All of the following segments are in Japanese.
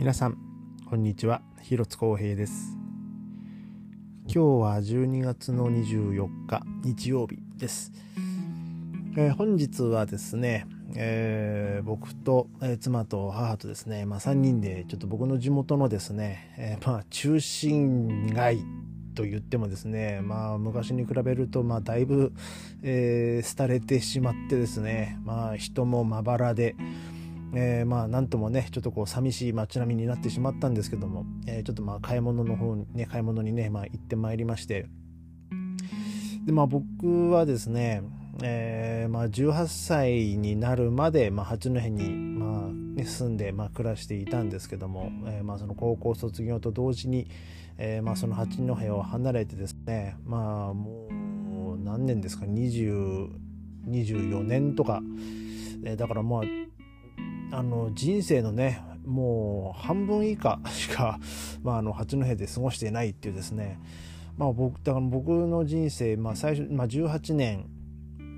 皆さんこんにちは。広津光平です。今日は12月の24日日曜日です、えー、本日はですね、えー、僕と、えー、妻と母とですね、まあ、3人でちょっと僕の地元のですね、えまあ、中心街と言ってもですね、まあ、昔に比べると、まあ、だいぶ、えー、廃れてしまってですね、まあ、人もまばらで、えー、まあなんともねちょっとこう寂しい街並みになってしまったんですけども、えー、ちょっとまあ買い物の方にね買い物にね、まあ、行ってまいりまして。でまあ僕はですね、えー、まあ18歳になるまで、まあ、八戸に、まあね、住んで、まあ、暮らしていたんですけども、えー、まあその高校卒業と同時に、えー、まあその八戸を離れてですねまあもう何年ですか？20 24年とか、えー、だからまああの人生のねもう半分以下しか、まあ、あの八戸で過ごしていないっていうですね、まあ、僕だから僕の人生、まあ、最初、まあ、18年、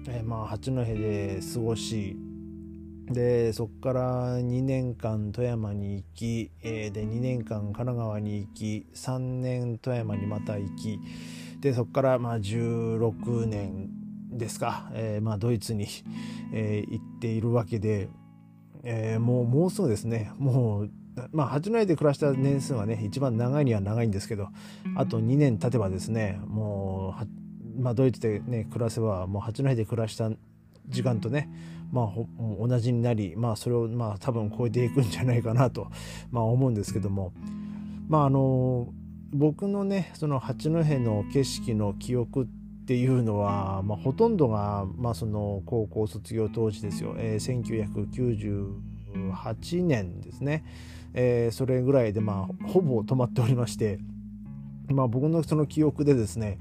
えー、まあ八戸で過ごしでそこから2年間富山に行き、えー、で2年間神奈川に行き3年富山にまた行きでそこからまあ16年ですか、えー、まあドイツに、えー、行っているわけで。えー、もうもうすぐですね。もうまあ八戸で暮らした年数はね一番長いには長いんですけどあと2年経てばですねもうまあドイツでね暮らせばもう八戸で暮らした時間とねまあ同じになりまあそれをまあ多分超えていくんじゃないかなとまあ思うんですけどもまああの僕のねその八戸の景色の記憶っていうのは、まあ、ほとんどが、まあ、その高校卒業当時ですよ、えー、1998年ですね、えー、それぐらいで、まあ、ほぼ止まっておりまして、まあ、僕のその記憶でですね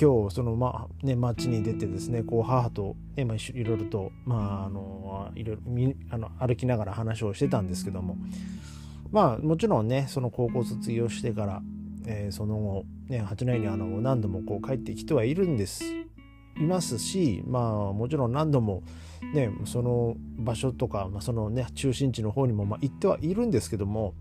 今日そのまあね街に出てですねこう母と、えまあ、いろいろとまああのいろいろあの歩きながら話をしてたんですけども。まあもちろんねその高校卒業してからえー、その後、ね、八戸にあの何度もこう帰ってきてはいるんです。いますしまあもちろん何度もねその場所とか、まあ、そのね中心地の方にもまあ行ってはいるんですけども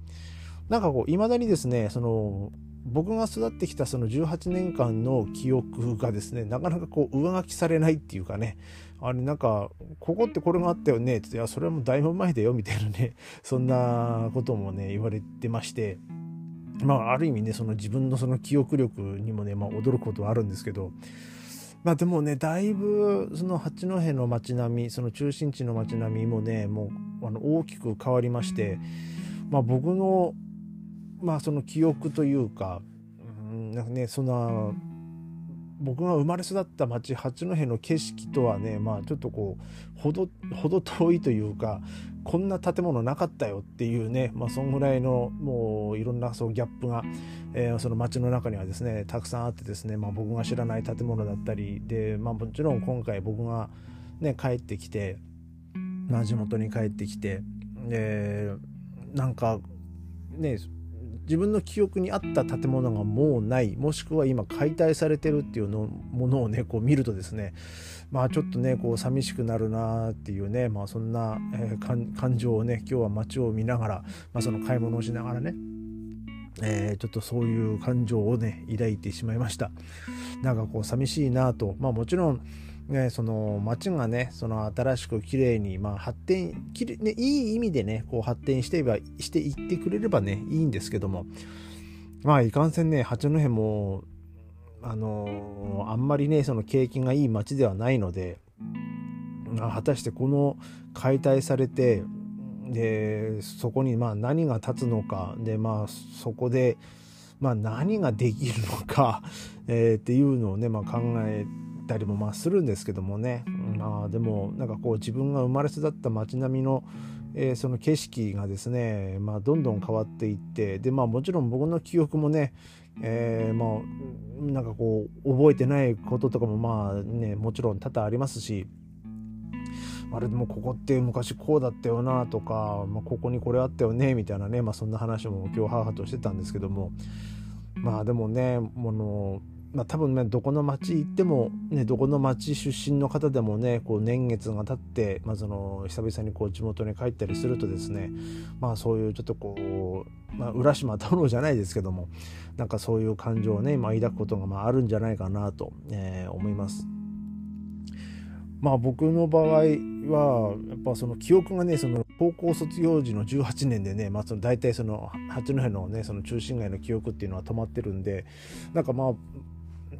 なんかこういまだにですねその僕が育ってきたその18年間の記憶がですねなかなかこう上書きされないっていうかねあれなんかここってこれがあったよねっていやそれはもうだいぶ前だよみたいなねそんなこともね言われてましてまあ、ある意味ね、その自分のその記憶力にもね、まあ、驚くことはあるんですけど、まあでもね、だいぶその八戸の街並み、その中心地の街並みもね、もうあの大きく変わりまして、まあ僕の、まあその記憶というか、うん、なんかね、そんな、僕が生まれ育った町八戸の景色とはねまあちょっとこうほどほど遠いというかこんな建物なかったよっていうね、まあ、そんぐらいのもういろんなそうギャップが、えー、その街の中にはですねたくさんあってですね、まあ、僕が知らない建物だったりで、まあ、もちろん今回僕が、ね、帰ってきて、まあ、地元に帰ってきてでなんかね自分の記憶にあった建物がもうないもしくは今解体されてるっていうのものをねこう見るとですねまあちょっとねこう寂しくなるなっていうねまあそんな、えー、感情をね今日は街を見ながら、まあ、その買い物をしながらねえー、ちょっとそういう感情をね抱いてしまいました。なんかこう寂しいなと。まあもちろんね、その街がねその新しく綺麗にまあ発展きれ、ね、いい意味でねこう発展していばしていってくれればねいいんですけども。まあいかんせんね八戸もあの、あんまりねその景気がいい街ではないので、まあ、果たしてこの解体されてでそこにまあ何が立つのかでまあそこでまあ何ができるのか、えー、っていうのをね、まあ、考えてたりもまあするんですけどもね。まあでもなんかこう自分が生まれ育った街並みの、えー、その景色がですね、まあ、どんどん変わっていってでまあもちろん僕の記憶もね、えー、まあなんかこう覚えてないこととかもまあねもちろん多々ありますしあれでもここって昔こうだったよなとか、まあ、ここにこれあったよねみたいなね、まあ、そんな話も今日母としてたんですけども。まあでもねものまあ、多分ねどこの町行っても、ね、どこの町出身の方でもねこう年月が経って、まあ、その久々にこう地元に帰ったりするとですねまあそういうちょっとこう、まあ、浦島太郎じゃないですけどもなんかそういう感情をね、まあ、抱くことがまああるんじゃないかなと、えー、思います。まあ僕の場合はやっぱその記憶がねその高校卒業時の18年でね、まあ、その大体その八戸のねその中心街の記憶っていうのは止まってるんでなんかまあ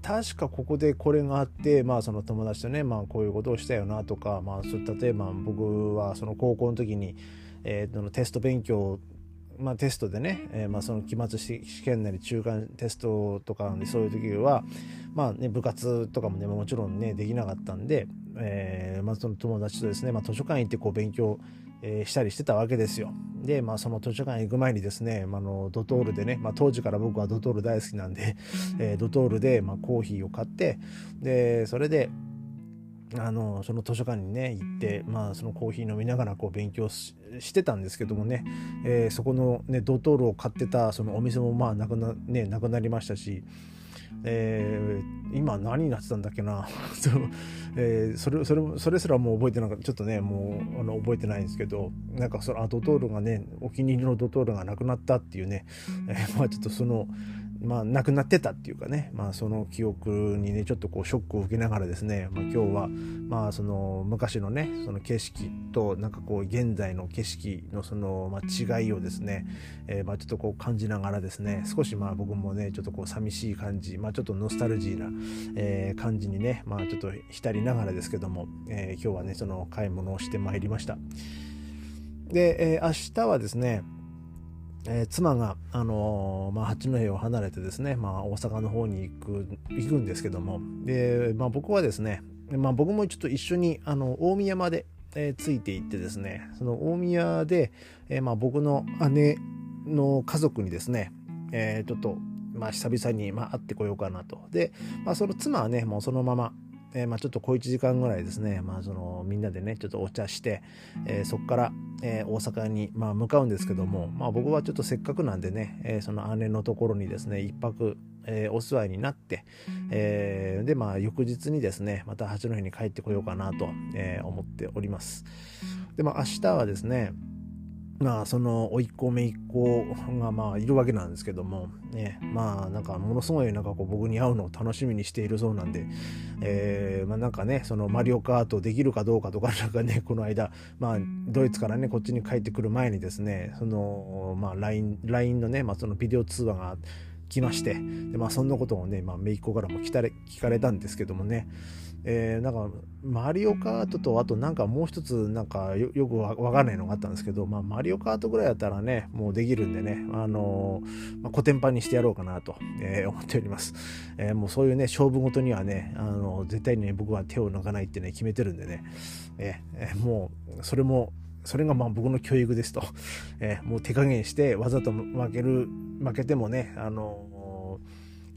確かここでこれがあって、まあ、その友達とね、まあ、こういうことをしたよなとか、まあ、そ例えば僕はその高校の時に、えー、テスト勉強まあ、テストでね、えー、まあその期末試験なり中間テストとかそういう時は、まあね、部活とかもねもちろんねできなかったんで、えーまあ、その友達とですね、まあ、図書館行ってこう勉強えー、したりしてたわけですよ。で、まあ、その図書館行く前にですね、まあ、のドトールでね、まあ、当時から僕はドトール大好きなんで、えー、ドトールで、ま、コーヒーを買ってでそれであのその図書館にね行って、まあ、そのコーヒー飲みながらこう勉強してたんですけどもね、えー、そこの、ね、ドトールを買ってたそのお店もまあなくな,、ね、なくなりましたしえー、今何になってたんだっけな。えー、それそれそれすらもう覚えてなんかちょっとねもうあの覚えてないんですけどなんかそのドトールがねお気に入りのドトールがなくなったっていうね、えー、まあちょっとそのまあ、亡くなってたっていうかね、まあ、その記憶にねちょっとこうショックを受けながらですね、まあ、今日は、まあ、その昔のねその景色となんかこう現在の景色のその、まあ、違いをですね、えー、まあちょっとこう感じながらですね少しまあ僕もねちょっとこう寂しい感じ、まあ、ちょっとノスタルジーな、えー、感じにね、まあ、ちょっと浸りながらですけども、えー、今日はねその買い物をしてまいりました。で、えー、明日はですねえー、妻が、あのー、まあ、八戸を離れてですね、まあ、大阪の方に行く行くんですけども。で、まあ、僕はですね、まあ、僕もちょっと一緒にあの大宮まで、えー、ついていってですねその大宮で、えーまあ、僕の姉の家族にですね、えー、ちょっと、まあ、久々に、まあ、会ってこようかなと。で、まあ、その妻はねもうそのままえー、まあ、ちょっと小1時間ぐらいですね、まあ、そのみんなでねちょっとお茶して、えー、そこから、えー、大阪に、まあ、向かうんですけども、まあ、僕はちょっとせっかくなんでね、えその姉のところにですね一泊、えお座りになって、えでまあ翌日にですねまた八戸に帰ってこようかなと、え思っております。でまあ明日はですねまあその甥っ子姪っ子がまあいるわけなんですけどもねまあなんかものすごいなんかこう僕に会うのを楽しみにしているそうなんで、えー、まあなんかねそのマリオカートできるかどうかとかなんかねこの間まあドイツからねこっちに帰ってくる前にですねそのまあ LINE, LINE のね、まあ、そのビデオ通話が来ましてでまあそんなことをね、まあ、姪っ子からも聞かれ聞かれたんですけどもね。えー、なんかマリオカートとあとなんかもう一つなんかよくわかんないのがあったんですけど、まあ、マリオカートぐらいだったらねもうできるんでね、あのー、まあ、コテンパンにしてやろうかなと、えー、思っております、えー、もうそういうね勝負ごとにはね、あの絶対にね僕は手を抜かないってね決めてるんでね、えー、もうそれもそれがまあ僕の教育ですと、えー、もう手加減してわざと負ける負けてもね、あの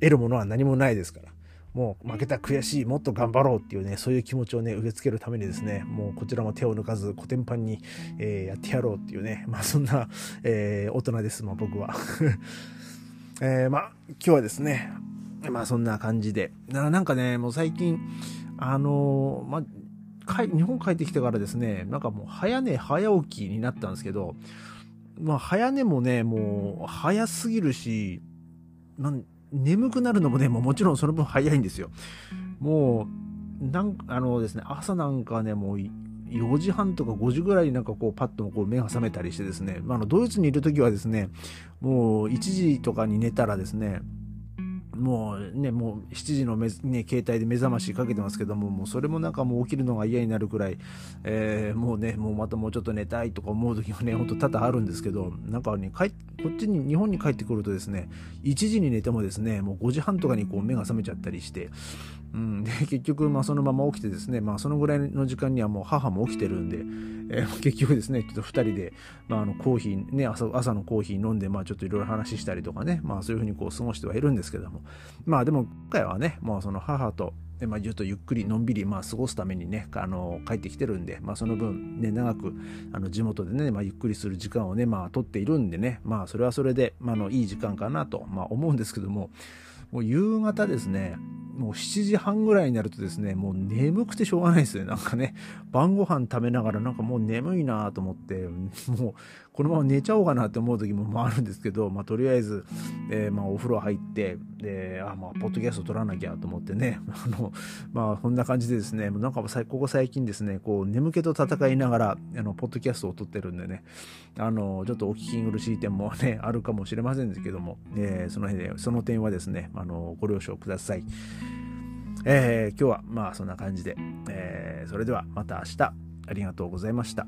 得るものは何もないですから。もう負けた悔しいもっと頑張ろうっていうねそういう気持ちをね植え付けるためにですねもうこちらも手を抜かずコテンパンに、えー、やってやろうっていうねまあそんな、えー、大人です、まあ、僕は、えー、まあ今日はですねまあそんな感じで。ななんかねもう最近あのまあ日本帰ってきてからですねなんかもう早寝早起きになったんですけどまあ早寝もねもう早すぎるし、まあ、眠くなるのもね、もうもちろんその分早いんですよ。もう、なんあのですね、朝なんかね、もう4時半とか5時ぐらいになんかこうパッとこう目が覚めたりしてですね、まあ、のドイツにいる時はですね、もう1時とかに寝たらですね、もうね、もう7時のめ、ね、携帯で目覚ましかけてますけども、もうそれもなんかもう起きるのが嫌になるくらい、えー、もうね、もうまたもうちょっと寝たいとか思う時もね、ほんと多々あるんですけど、なんかね、こっちに、日本に帰ってくるとですね、1時に寝てもですね、もう5時半とかにこう目が覚めちゃったりして、うん、で結局、まあ、そのまま起きてですね、まあ、そのぐらいの時間にはもう母も起きてるんで、えー、結局ですね、ちょっと2人で、まあ、あのコーヒー、ね、朝朝のコーヒー飲んで、まあ、ちょっといろいろ話したりとかね、まあ、そういうふうにこう過ごしてはいるんですけども、まあでも今回はね、もうその母と、まあ、ちょっとゆっくりのんびり、まあ、過ごすためにねあの帰ってきてるんで、まあ、その分、ね、長くあの地元でね、まあ、ゆっくりする時間をね、まあ、取っているんでね、まあ、それはそれで、まあ、のいい時間かなと、まあ、思うんですけども、もう夕方ですね、もう7時半ぐらいになるとですね、もう眠くてしょうがないですね。なんかね、晩ご飯食べながらなんかもう眠いなと思って、もうこのまま寝ちゃおうかなって思う時もあるんですけど、まあとりあえず、えー、まあお風呂入って、で、あ、まあポッドキャスト撮らなきゃと思ってね、あの、まあこんな感じでですね、なんかここ最近ですね、こう眠気と戦いながら、あの、ポッドキャストを撮ってるんでね、あの、ちょっとお聞き苦しい点もね、あるかもしれませんけども、えー、その辺で、その点はですね、あの、ご了承ください。えー、今日はまあそんな感じで、えー、それではまた明日ありがとうございました。